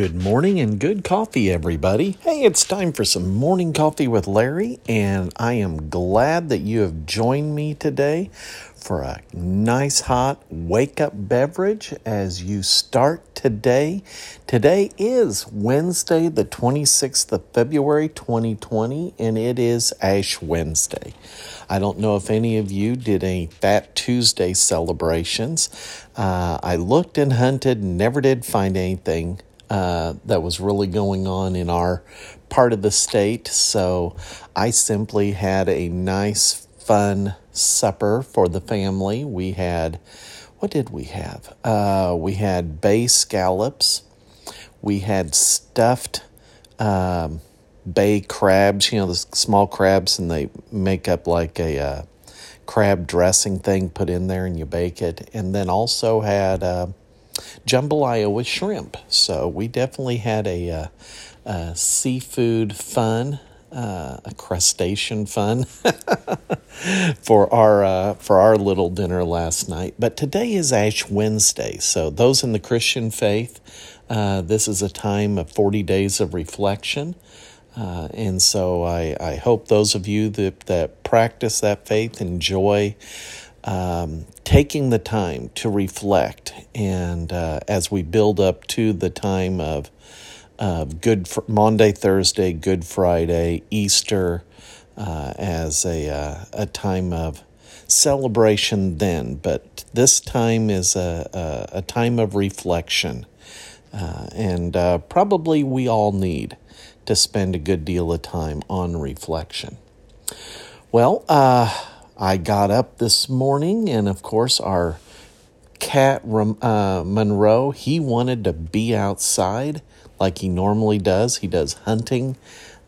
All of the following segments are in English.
Good morning and good coffee, everybody. Hey, it's time for some morning coffee with Larry, and I am glad that you have joined me today for a nice hot wake up beverage as you start today. Today is Wednesday, the 26th of February, 2020, and it is Ash Wednesday. I don't know if any of you did any Fat Tuesday celebrations. Uh, I looked and hunted, never did find anything uh, that was really going on in our part of the state. So I simply had a nice, fun supper for the family. We had, what did we have? Uh, we had bay scallops. We had stuffed um, bay crabs, you know, the small crabs, and they make up like a uh, crab dressing thing put in there and you bake it. And then also had uh, jambalaya with shrimp. So we definitely had a, uh, seafood fun, uh, a crustacean fun for our uh, for our little dinner last night. But today is Ash Wednesday, so those in the Christian faith, uh, this is a time of forty days of reflection. Uh, and so I, I hope those of you that, that practice that faith enjoy um, taking the time to reflect, and uh, as we build up to the time of uh, Good Fr- Monday, Thursday, Good Friday, Easter, uh, as a uh, a time of celebration. Then, but this time is a a, a time of reflection, uh, and uh, probably we all need to spend a good deal of time on reflection. Well, I got up this morning, and of course, our cat uh, Monroe, he wanted to be outside like he normally does. He does hunting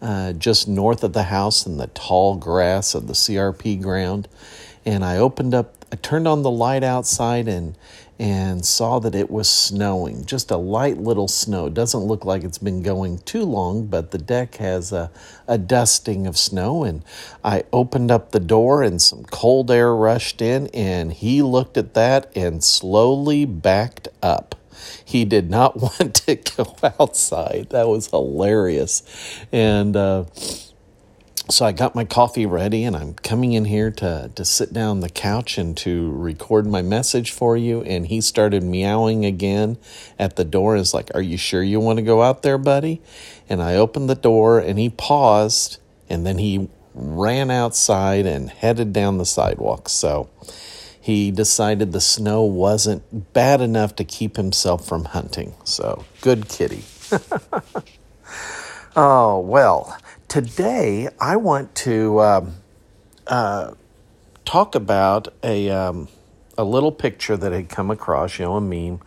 uh, just north of the house in the tall grass of the CRP ground. And I opened up, I turned on the light outside, and and saw that it was snowing, just a light little snow. Doesn't look like it's been going too long, but the deck has a, a dusting of snow. And I opened up the door, and some cold air rushed in, and he looked at that and slowly backed up. He did not want to go outside. That was hilarious. And, uh, so I got my coffee ready and I'm coming in here to, to sit down the couch and to record my message for you. And he started meowing again at the door. Is like, Are you sure you want to go out there, buddy? And I opened the door and he paused and then he ran outside and headed down the sidewalk. So he decided the snow wasn't bad enough to keep himself from hunting. So good kitty. oh, well today I want to um, uh, talk about a um, a little picture that had come across, you know, a meme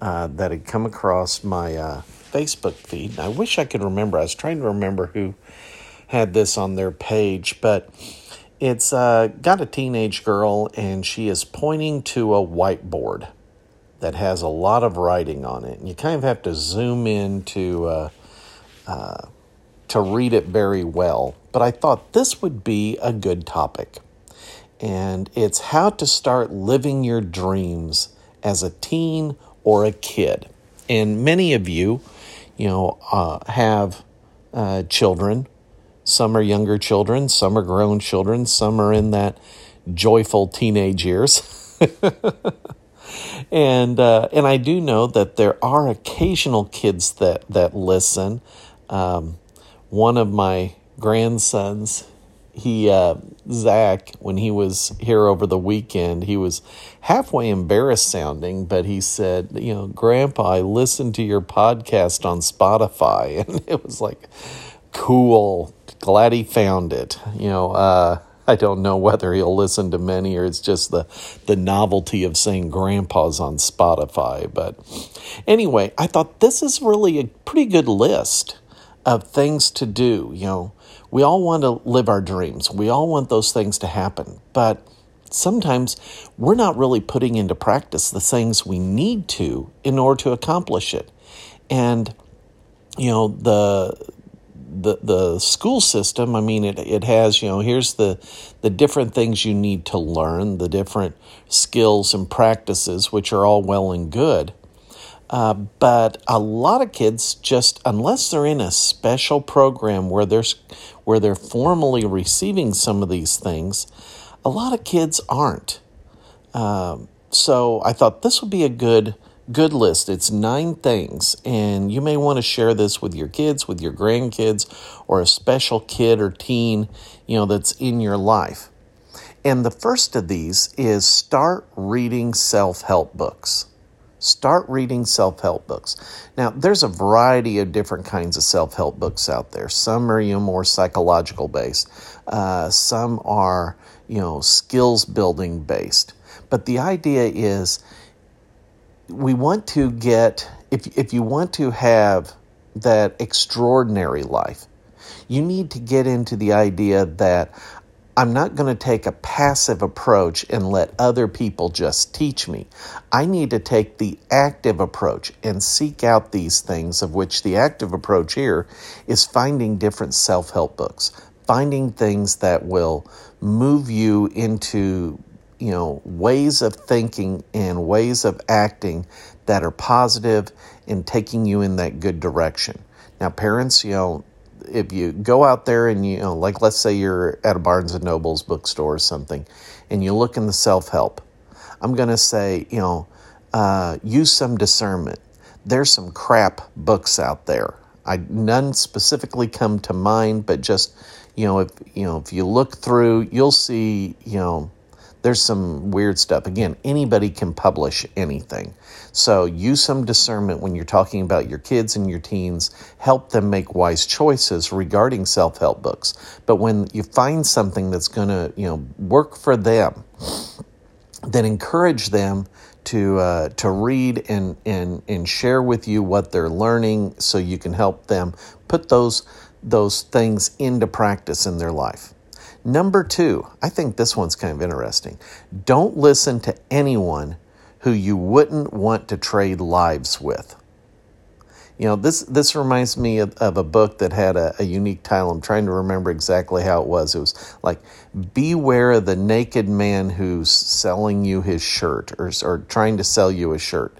uh, that had come across my uh, Facebook feed. I wish I could remember. I was trying to remember who had this on their page, but it's uh, got a teenage girl and she is pointing to a whiteboard that has a lot of writing on it. And you kind of have to zoom in to uh, uh, to read it very well, but I thought this would be a good topic. And it's how to start living your dreams as a teen or a kid. And many of you, you know, uh, have uh, children. Some are younger children, some are grown children, some are in that joyful teenage years. and uh, and I do know that there are occasional kids that that listen. Um, one of my grandsons, he uh, Zach, when he was here over the weekend, he was halfway embarrassed sounding, but he said, "You know, Grandpa, I listened to your podcast on Spotify," and it was like, "Cool, glad he found it." You know, uh, I don't know whether he'll listen to many or it's just the the novelty of saying grandpa's on Spotify. But anyway, I thought this is really a pretty good list of things to do. You know, we all want to live our dreams, we all want those things to happen, but sometimes we're not really putting into practice the things we need to in order to accomplish it. And, you know, the the the school system i mean it it has you know here's the the different things you need to learn the different skills and practices which are all well and good Uh, but a lot of kids just, unless they're in a special program where there's where they're formally receiving some of these things, a lot of kids aren't. Um, so I thought this would be a good good list. It's nine things, and you may want to share this with your kids, with your grandkids, or a special kid or teen, you know, that's in your life. And the first of these is start reading self help books. Start reading self help books. Now, there's a variety of different kinds of self help books out there. Some are you know, more psychological based, uh, some are you know skills building based. But the idea is we want to get if if you want to have that extraordinary life, you need to get into the idea that I'm not going to take a passive approach and let other people just teach me. I need to take the active approach and seek out these things, of which the active approach here is finding different self help books, finding things that will move you into you know ways of thinking and ways of acting that are positive and taking you in that good direction now parents you know if you go out there and you know, like let's say you're at a Barnes and Noble's bookstore or something, and you look in the self help, I'm going to say, you know, uh, use some discernment. There's some crap books out there. I none specifically come to mind, but just you know, if you know, if you look through, you'll see, you know, there's some weird stuff. Again, anybody can publish anything. So use some discernment when you're talking about your kids and your teens. Help them make wise choices regarding self-help books. But when you find something that's going to, you know, work for them, then encourage them to uh, to read and, and and share with you what they're learning, so you can help them put those those things into practice in their life. Number two, I think this one's kind of interesting. Don't listen to anyone who you wouldn't want to trade lives with. You know, this this reminds me of, of a book that had a, a, unique title. I'm trying to remember exactly how it was. It was like, Beware of the naked man who's selling you his shirt or, or trying to sell you a shirt.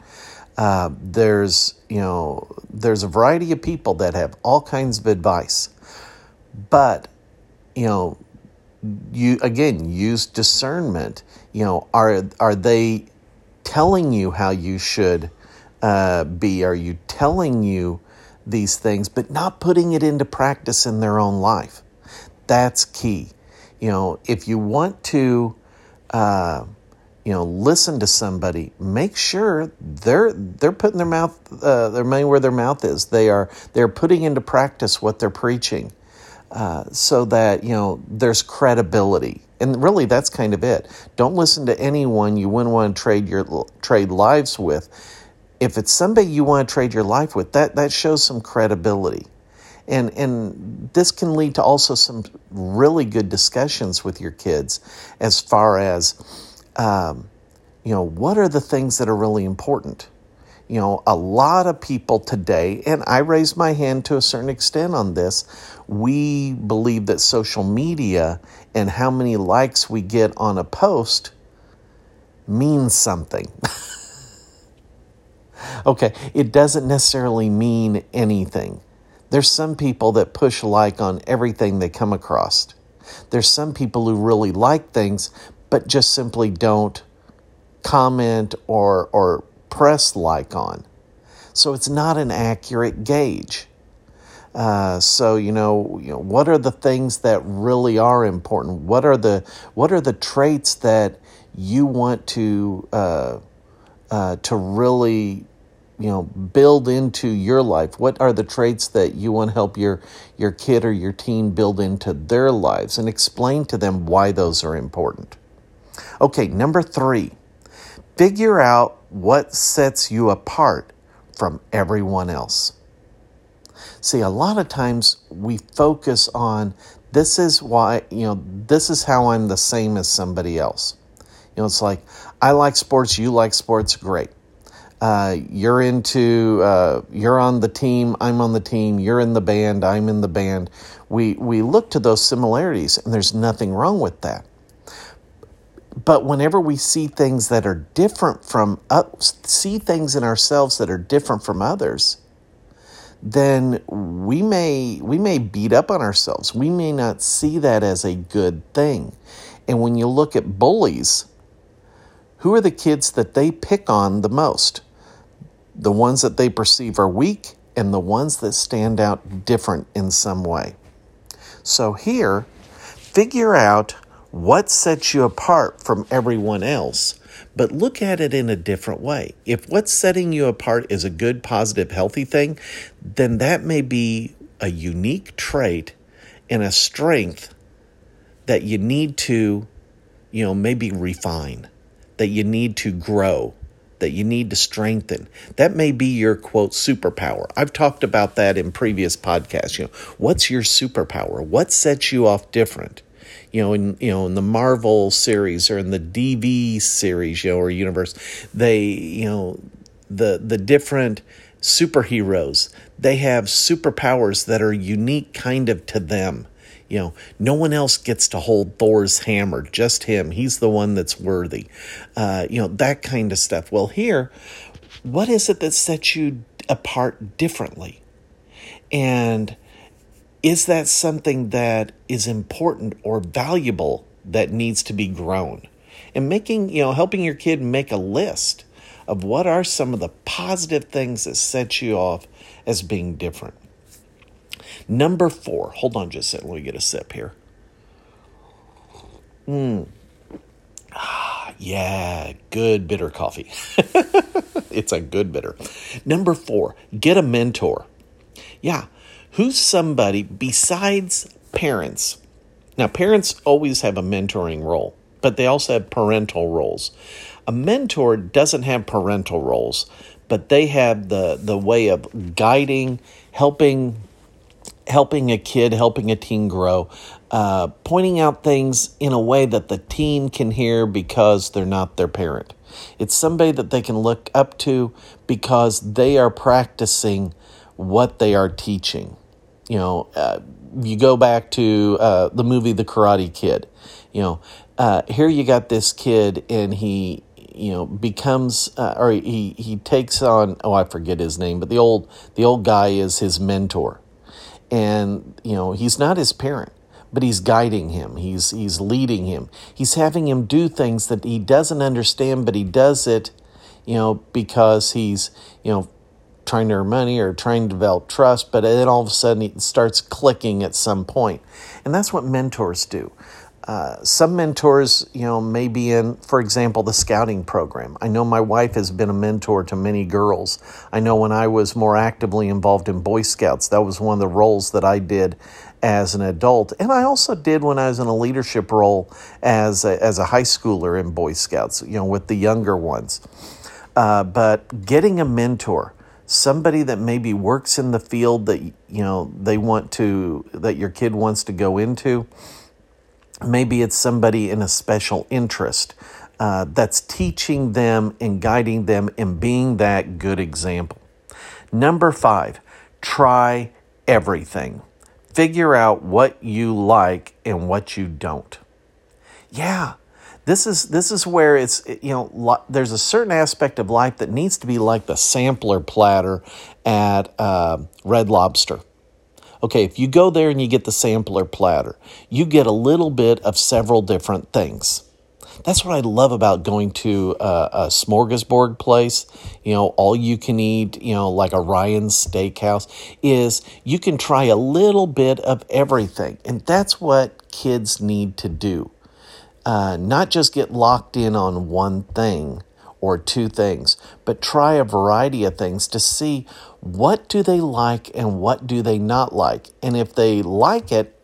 Uh, there's, you know, there's a variety of people that have all kinds of advice. But, you know, you again use discernment. You know are are they telling you how you should uh, be? Are you telling you these things but not putting it into practice in their own life? That's key. You know if you want to uh, you know listen to somebody make sure they're they're putting their mouth uh, their money where their mouth is. They are they're putting into practice what they're preaching uh, so that you know there's credibility. And really that's kind of it. Don't listen to anyone you wouldn't want to trade your trade lives with. If it's somebody you want to trade your life with that that shows some credibility. And and this can lead to also some really good discussions with your kids as far as um, you know what are the things that are really important? You know, a lot of people today, and I raise my hand to a certain extent on this, we believe that social media and how many likes we get on a post means something. okay, it doesn't necessarily mean anything. There's some people that push like on everything they come across. There's some people who really like things, but just simply don't comment or, or press like on. So it's not an accurate gauge. Uh, so you know, you know, what are the things that really are important? What are the what are the traits that you want to uh, uh, to really you know build into your life? What are the traits that you want to help your your kid or your teen build into their lives, and explain to them why those are important. Okay, number three, figure out what sets you apart from everyone else. See, a lot of times we focus on this is why, you know, this is how I'm the same as somebody else. You know, it's like, I like sports, you like sports, great. Uh, you're into, uh, you're on the team, I'm on the team, you're in the band, I'm in the band. We, we look to those similarities, and there's nothing wrong with that but whenever we see things that are different from uh, see things in ourselves that are different from others then we may we may beat up on ourselves. We may not see that as a good thing. And when you look at bullies who are the kids that they pick on the most? The ones that they perceive are weak and the ones that stand out different in some way. So here figure out what sets you apart from everyone else, but look at it in a different way. If what's setting you apart is a good, positive, healthy thing, then that may be a unique trait and a strength that you need to, you know, maybe refine, that you need to grow, that you need to strengthen. That may be your quote superpower. I've talked about that in previous podcasts. You know, what's your superpower? What sets you off different? You know, in you know, in the Marvel series or in the DC series, you know, or universe, they, you know, the the different superheroes, they have superpowers that are unique kind of to them. You know, no one else gets to hold Thor's hammer, just him. He's the one that's worthy. Uh, you know, that kind of stuff. Well, here, what is it that sets you apart differently? And is that something that is important or valuable that needs to be grown? And making, you know, helping your kid make a list of what are some of the positive things that set you off as being different. Number four, hold on just a second, let me get a sip here. Mm. Ah, yeah, good bitter coffee. it's a good bitter. Number four, get a mentor. Yeah, who's somebody besides parents? Now, parents always have a mentoring role, but they also have parental roles. A mentor doesn't have parental roles, but they have the, the way of guiding, helping helping a kid, helping a teen grow, uh, pointing out things in a way that the teen can hear because they're not their parent. It's somebody that they can look up to because they are practicing what they are teaching. You know, uh, you go back to uh, the movie The Karate Kid. You know, uh, here you got this kid, and he, you know, becomes uh, or he he takes on. Oh, I forget his name, but the old the old guy is his mentor, and you know he's not his parent but he's guiding him he's he's leading him he's having him do things that he doesn't understand but he does it you know because he's you know trying to earn money or trying to develop trust, but then all of a sudden it starts clicking at some point. And that's what mentors do. Uh, some mentors, you know, may be in, for example, the scouting program. I know my wife has been a mentor to many girls. I know when I was more actively involved in Boy Scouts, that was one of the roles that I did as an adult. And I also did when I was in a leadership role as a, as a high schooler in Boy Scouts, you know, with the younger ones. Uh, but getting a mentor, somebody that maybe works in the field that you know they want to that your kid wants to go into maybe it's somebody in a special interest uh, that's teaching them and guiding them and being that good example. Number five try everything. Figure out what you like and what you don't. Yeah this is this is where it's you know there's a certain aspect of life that needs to be like the sampler platter at uh, Red Lobster. Okay, if you go there and you get the sampler platter, you get a little bit of several different things. That's what I love about going to a, a smorgasbord place, you know, all you can eat, you know, like a Ryan's Steakhouse, is you can try a little bit of everything. And that's what kids need to do uh, not just get locked in on one thing or two things, but try a variety of things to see what do they like and what do they not like. And if they like it,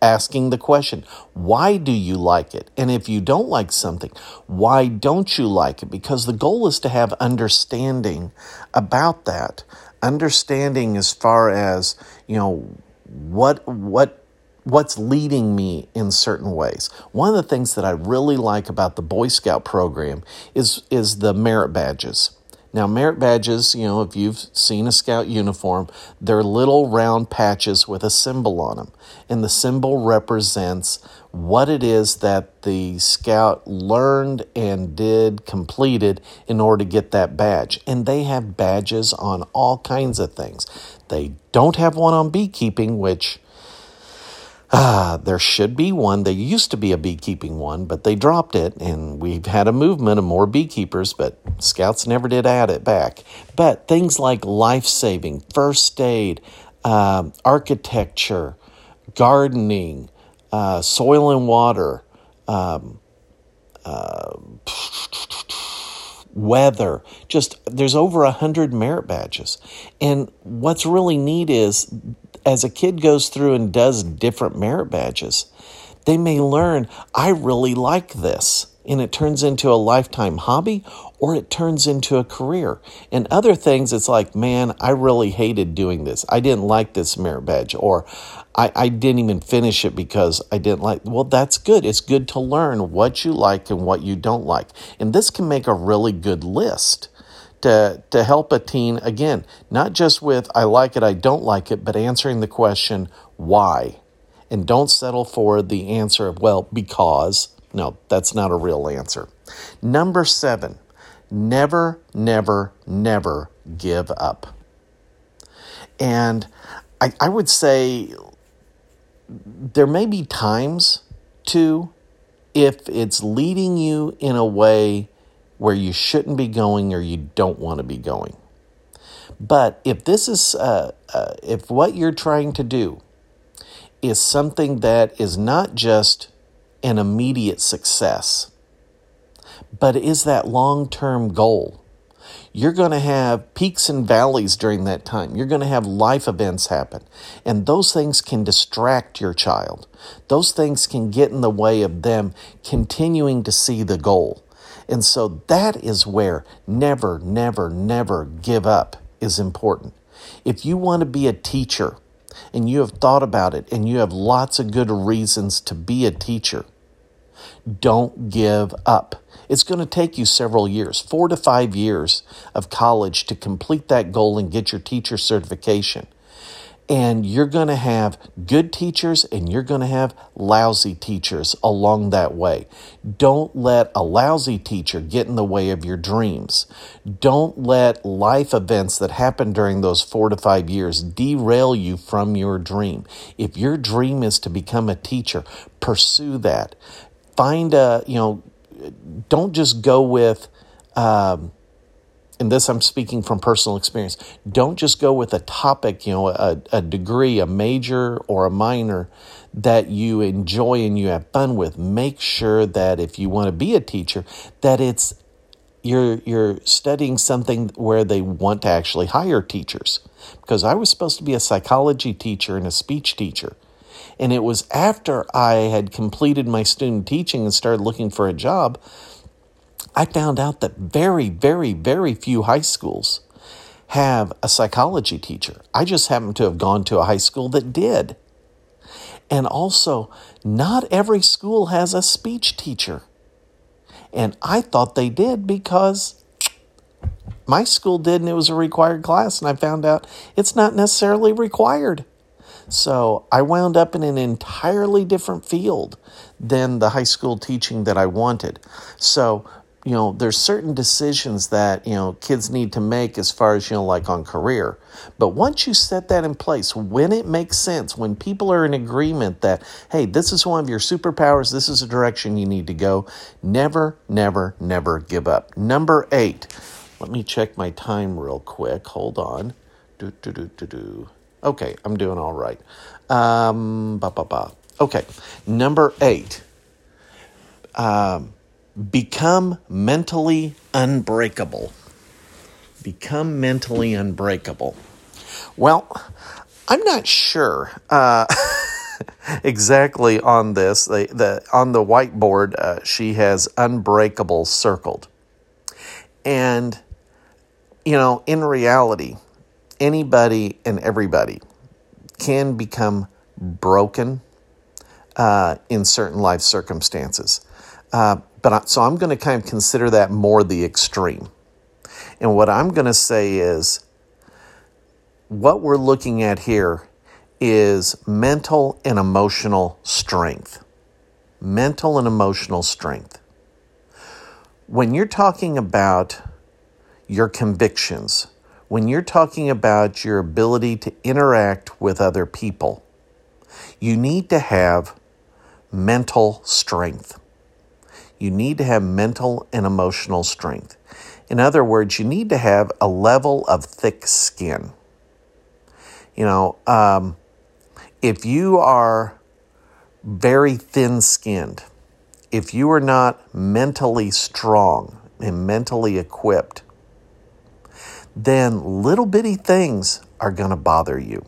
asking the question, why do you like it? And if you don't like something, why don't you like it? Because the goal is to have understanding about that. Understanding as far as, you know, what what what's leading me in certain ways. One of the things that I really like about the Boy Scout program is is the merit badges. Now, merit badges, you know, if you've seen a scout uniform, they're little round patches with a symbol on them. And the symbol represents what it is that the scout learned and did, completed in order to get that badge. And they have badges on all kinds of things. They don't have one on beekeeping, which uh, there should be one. There used to be a beekeeping one, but they dropped it, and we've had a movement of more beekeepers, but scouts never did add it back. But things like life saving, first aid, uh, architecture, gardening, uh, soil and water, um, uh, weather. Just there's over a hundred merit badges, and what's really neat is as a kid goes through and does different merit badges, they may learn, I really like this. And it turns into a lifetime hobby or it turns into a career. And other things, it's like, man, I really hated doing this. I didn't like this merit badge, or I, I didn't even finish it because I didn't like. Well, that's good. It's good to learn what you like and what you don't like. And this can make a really good list to, to help a teen, again, not just with I like it, I don't like it, but answering the question, why? And don't settle for the answer of, well, because. No, that's not a real answer. Number seven, never, never, never give up. And I, I would say there may be times too, if it's leading you in a way where you shouldn't be going or you don't want to be going. But if this is, uh, uh, if what you're trying to do is something that is not just an immediate success, but is that long term goal, you're going to have peaks and valleys during that time. You're going to have life events happen. And those things can distract your child. Those things can get in the way of them continuing to see the goal. And so that is where never, never, never give up is important. If you want to be a teacher and you have thought about it and you have lots of good reasons to be a teacher, don't give up. It's going to take you several years, four to five years of college to complete that goal and get your teacher certification and you're going to have good teachers and you're going to have lousy teachers along that way. Don't let a lousy teacher get in the way of your dreams. Don't let life events that happen during those four to five years derail you from your dream. If your dream is to become a teacher, pursue that. Find a, you know, don't just go with, um, and this I'm speaking from personal experience, don't just go with a topic, you know, a, a degree, a major or a minor that you enjoy and you have fun with. Make sure that if you want to be a teacher, that it's you're you're studying something where they want to actually hire teachers. Because I was supposed to be a psychology teacher and a speech teacher. And it was after I had completed my student teaching and started looking for a job I found out that very, very, very few high schools have a psychology teacher. I just happen to have gone to a high school that did. And also, not every school has a speech teacher. And I thought they did because my school did and it was a required class. And I found out it's not necessarily required. So I wound up in an entirely different field than the high school teaching that I wanted. So you know, there's certain decisions that, you know, kids need to make as far as, you know, like on career. But once you set that in place, when it makes sense, when people are in agreement that, hey, this is one of your superpowers, this is a direction you need to go, never, never, never give up. Number eight, let me check my time real quick. Hold on. Do, do, do, do, do. Okay, I'm doing all right. Um, ba, ba, ba. Okay, number eight. Um, become mentally unbreakable. Become mentally unbreakable. Well, I'm not sure uh, exactly on this. The, the, on the whiteboard, uh, she has unbreakable circled. And, you know, in reality, anybody and everybody can become broken uh, in certain life circumstances. Uh, but I, so I'm going to kind of consider that more the extreme. And what I'm going to say is what we're looking at here is mental and emotional strength. Mental and emotional strength. When you're talking about your convictions, when you're talking about your ability to interact with other people, you need to have mental strength. You need to have mental and emotional strength. In other words, you need to have a level of thick skin. You know, um, if you are very thin skinned, if you are not mentally strong and mentally equipped, then little bitty things are going to bother you.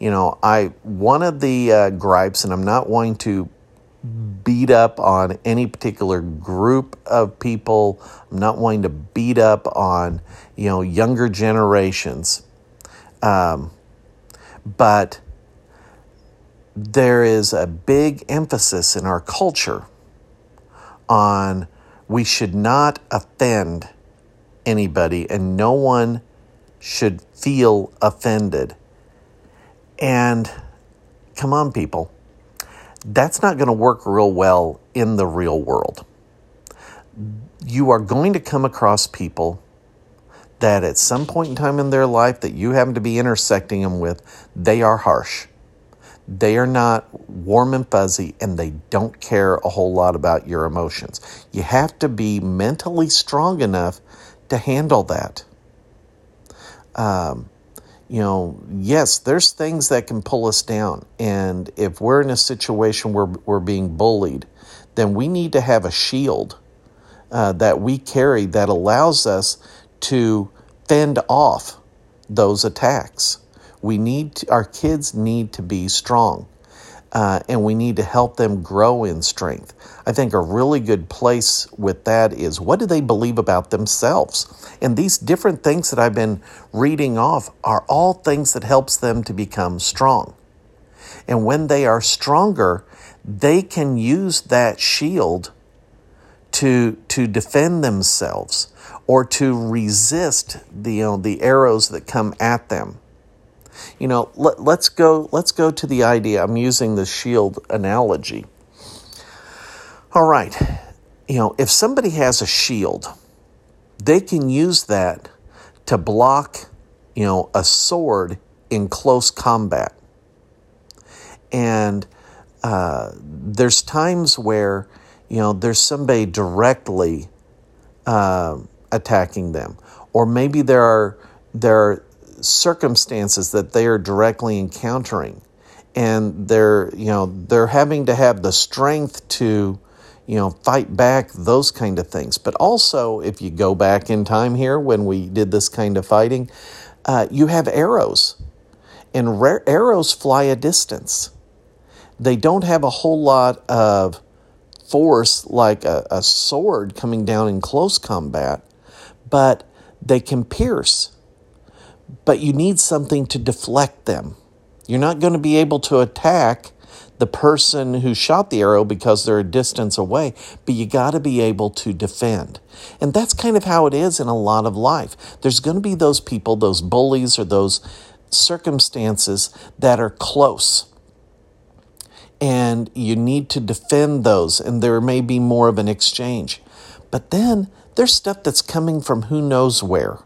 You know, I one of the uh, gripes, and I'm not wanting to beat up on any particular group of people. I'm not wanting to beat up on you know younger generations, um, but there is a big emphasis in our culture on we should not offend anybody and no one should feel offended. And come on, people, that's not going to work real well in the real world. You are going to come across people that at some point in time in their life that you happen to be intersecting them with, they are harsh they are not warm and fuzzy and they don't care a whole lot about your emotions. You have to be mentally strong enough to handle that. Um, you know, yes, there's things that can pull us down. And if we're in a situation where we're being bullied, then we need to have a shield uh, that we carry that allows us to fend off those attacks. We need to, our kids need to be strong. Uh, and we need to help them grow in strength. I think a really good place with that is what do they believe about themselves? And these different things that I've been reading off are all things that helps them to become strong. And when they are stronger, they can use that shield to to defend themselves or to resist the you know, the arrows that come at them. You know, let, let's go let's go to the idea. I'm using the shield analogy. All right. You know, if somebody has a shield, they can use that to block, you know, a sword in close combat. And uh, there's times where, you know, there's somebody directly uh, attacking them, or maybe there are there are circumstances that they are directly encountering. And they're you know they're having to have the strength to you know fight back those kind of things. But also if you go back in time here when we did this kind of fighting uh, you have arrows. And arrows fly a distance. They don't have a whole lot of force like a, a sword coming down in close combat but they can pierce but you need something to deflect them. You're not going to be able to attack the person who shot the arrow because they're a distance away, but you got to be able to defend. And that's kind of how it is in a lot of life. There's going to be those people, those bullies, or those circumstances that are close. And you need to defend those, and there may be more of an exchange. But then there's stuff that's coming from who knows where.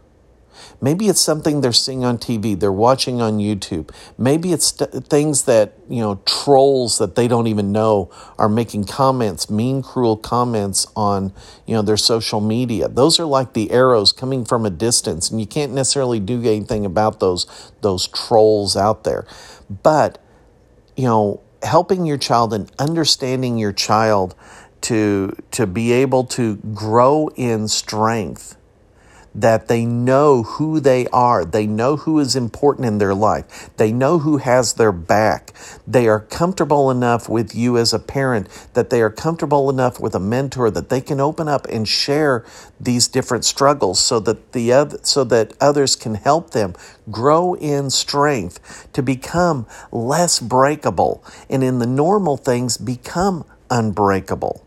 Maybe it's something they're seeing on TV, they're watching on YouTube. Maybe it's things that, you know, trolls that they don't even know are making comments, mean, cruel comments on, you know, their social media. Those are like the arrows coming from a distance, and you can't necessarily do anything about those those trolls out there. But, you know, helping your child and understanding your child to to be able to grow in strength that they know who they are. They know who is important in their life. They know who has their back. They are comfortable enough with you as a parent that they are comfortable enough with a mentor that they can open up and share these different struggles so that the other, so that others can help them grow in strength to become less breakable and in the normal things become unbreakable.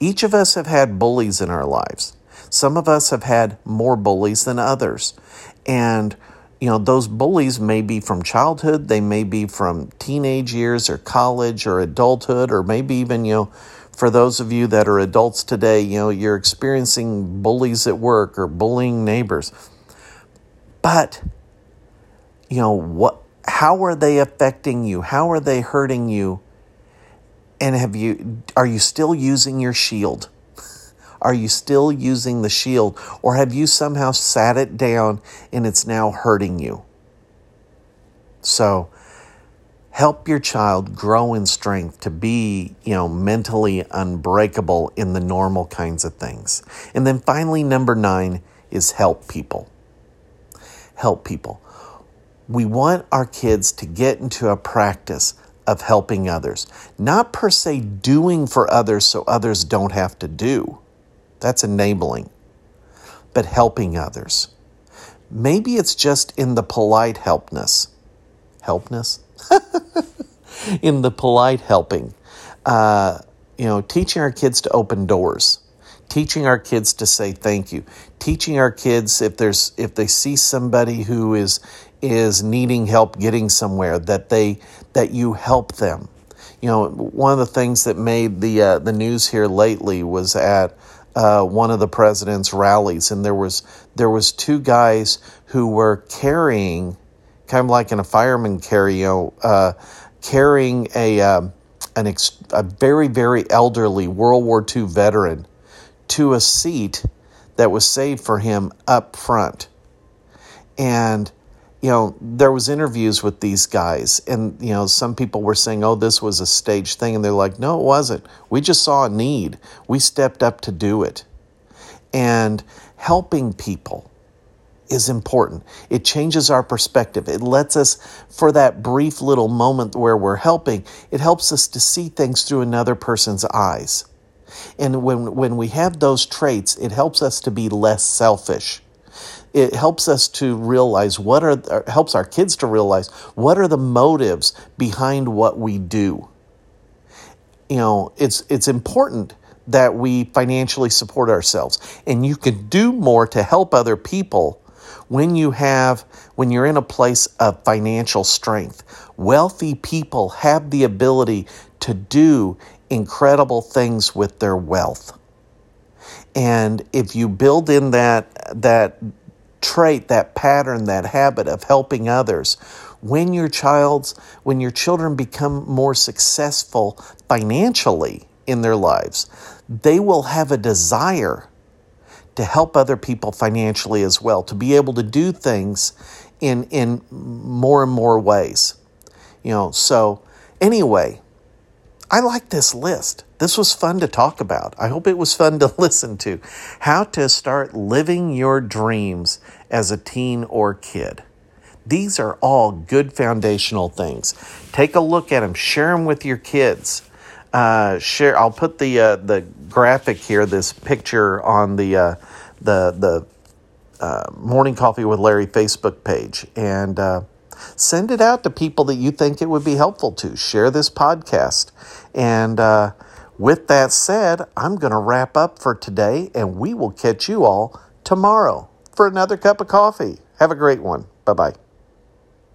Each of us have had bullies in our lives. Some of us have had more bullies than others. And, you know, those bullies may be from childhood, they may be from teenage years or college or adulthood, or maybe even, you know, for those of you that are adults today, you know, you're experiencing bullies at work or bullying neighbors. But, you know, what how are they affecting you? How are they hurting you? And have you are you still using your shield? Are you still using the shield or have you somehow sat it down and it's now hurting you? So, help your child grow in strength to be, you know, mentally unbreakable in the normal kinds of things. And then finally number 9 is help people. Help people. We want our kids to get into a practice of helping others, not per se doing for others so others don't have to do. That's enabling, but helping others. Maybe it's just in the polite helpness. Helpness? in the polite helping. Uh, you know, teaching our kids to open doors teaching our kids to say thank you teaching our kids if there's if they see somebody who is is needing help getting somewhere that they that you help them you know one of the things that made the uh, the news here lately was at uh, one of the president's rallies and there was there was two guys who were carrying kind of like in a fireman carry uh, carrying a um, an ex- a very very elderly World War II veteran to a seat that was saved for him up front. And you know, there was interviews with these guys and you know, some people were saying, "Oh, this was a staged thing." And they're like, "No, it wasn't. We just saw a need. We stepped up to do it." And helping people is important. It changes our perspective. It lets us, for that brief little moment where we're helping, it helps us to see things through another person's eyes. And when, when we have those traits, it helps us to be less selfish. It helps us to realize what are, helps our kids to realize what are the motives behind what we do. You know, it's, it's important that we financially support ourselves. And you can do more to help other people when you have when you're in a place of financial strength. Wealthy people have the ability to do incredible things with their wealth. And if you build in that that trait, that pattern, that habit of helping others, when your child's when your children become more successful financially in their lives, they will have a desire to help other people financially as well, to be able to do things in in more and more ways. You know, so anyway, I like this list. This was fun to talk about. I hope it was fun to listen to. How to start living your dreams as a teen or kid. These are all good foundational things. Take a look at them, share them with your kids. Uh, share. I'll put the uh, the graphic here, this picture on the uh, the the uh, Morning Coffee with Larry Facebook page, and uh, send it out to people that you think it would be helpful to. Share this podcast. And uh, with that said, I'm going to wrap up for today, and we will catch you all tomorrow for another cup of coffee. Have a great one. Bye bye.